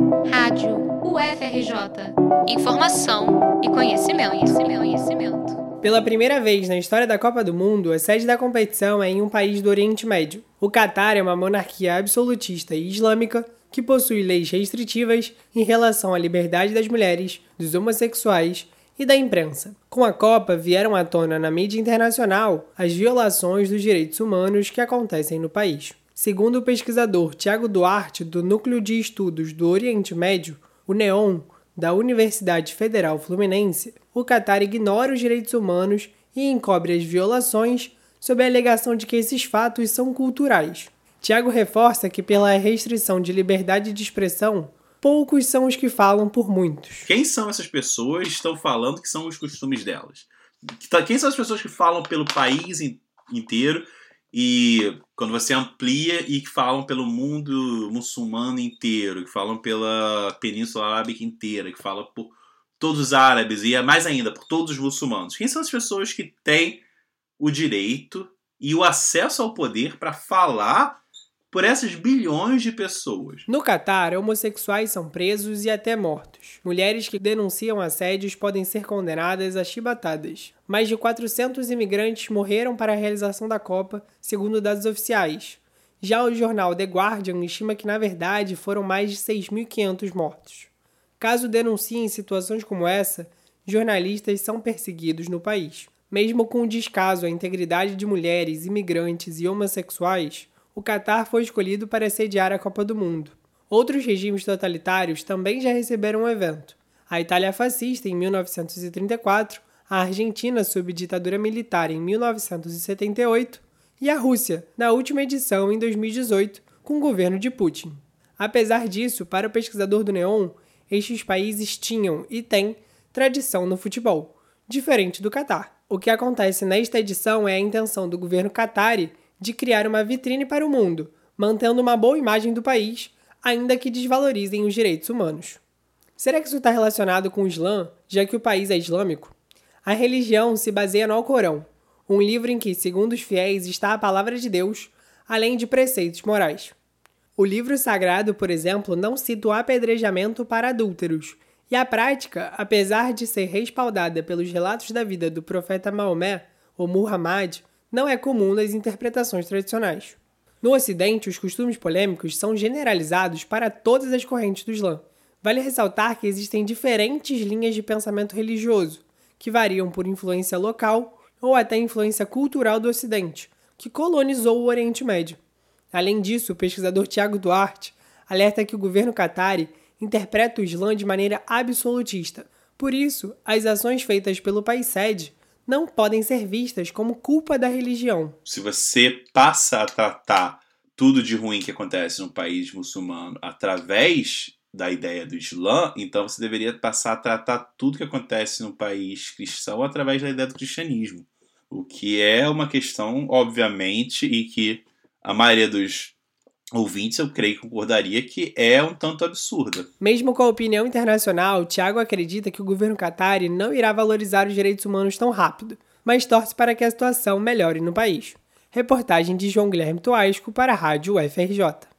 Rádio UFRJ. Informação e conhecimento, conhecimento, conhecimento. Pela primeira vez na história da Copa do Mundo, a sede da competição é em um país do Oriente Médio. O Catar é uma monarquia absolutista e islâmica que possui leis restritivas em relação à liberdade das mulheres, dos homossexuais e da imprensa. Com a Copa, vieram à tona na mídia internacional as violações dos direitos humanos que acontecem no país. Segundo o pesquisador Tiago Duarte, do Núcleo de Estudos do Oriente Médio, o NEON, da Universidade Federal Fluminense, o Catar ignora os direitos humanos e encobre as violações sob a alegação de que esses fatos são culturais. Tiago reforça que, pela restrição de liberdade de expressão, poucos são os que falam por muitos. Quem são essas pessoas que estão falando que são os costumes delas? Tá, quem são as pessoas que falam pelo país inteiro e quando você amplia e que falam pelo mundo muçulmano inteiro, que falam pela Península Arábica inteira, que falam por todos os árabes e mais ainda por todos os muçulmanos? Quem são as pessoas que têm o direito e o acesso ao poder para falar por essas bilhões de pessoas. No Catar, homossexuais são presos e até mortos. Mulheres que denunciam assédios podem ser condenadas a chibatadas. Mais de 400 imigrantes morreram para a realização da Copa, segundo dados oficiais. Já o jornal The Guardian estima que, na verdade, foram mais de 6.500 mortos. Caso denunciem situações como essa, jornalistas são perseguidos no país. Mesmo com o descaso à integridade de mulheres, imigrantes e homossexuais, o Catar foi escolhido para sediar a Copa do Mundo. Outros regimes totalitários também já receberam o evento. A Itália fascista em 1934, a Argentina sob ditadura militar em 1978 e a Rússia, na última edição em 2018, com o governo de Putin. Apesar disso, para o pesquisador do Neon, estes países tinham e têm tradição no futebol, diferente do Catar. O que acontece nesta edição é a intenção do governo Qatari de criar uma vitrine para o mundo, mantendo uma boa imagem do país, ainda que desvalorizem os direitos humanos. Será que isso está relacionado com o Islã, já que o país é islâmico? A religião se baseia no Alcorão, um livro em que, segundo os fiéis, está a palavra de Deus, além de preceitos morais. O livro sagrado, por exemplo, não cita o apedrejamento para adúlteros, e a prática, apesar de ser respaldada pelos relatos da vida do profeta Maomé, ou Muhammad, não é comum nas interpretações tradicionais. No Ocidente, os costumes polêmicos são generalizados para todas as correntes do Islã. Vale ressaltar que existem diferentes linhas de pensamento religioso, que variam por influência local ou até influência cultural do Ocidente, que colonizou o Oriente Médio. Além disso, o pesquisador Tiago Duarte alerta que o governo Qatari interpreta o Islã de maneira absolutista. Por isso, as ações feitas pelo país sede não podem ser vistas como culpa da religião. Se você passa a tratar tudo de ruim que acontece no país muçulmano através da ideia do Islã, então você deveria passar a tratar tudo que acontece no país cristão através da ideia do cristianismo. O que é uma questão, obviamente, e que a maioria dos ouvintes, eu creio que concordaria que é um tanto absurda. Mesmo com a opinião internacional, Tiago acredita que o governo Qatari não irá valorizar os direitos humanos tão rápido, mas torce para que a situação melhore no país. Reportagem de João Guilherme Toasco para a Rádio UFRJ.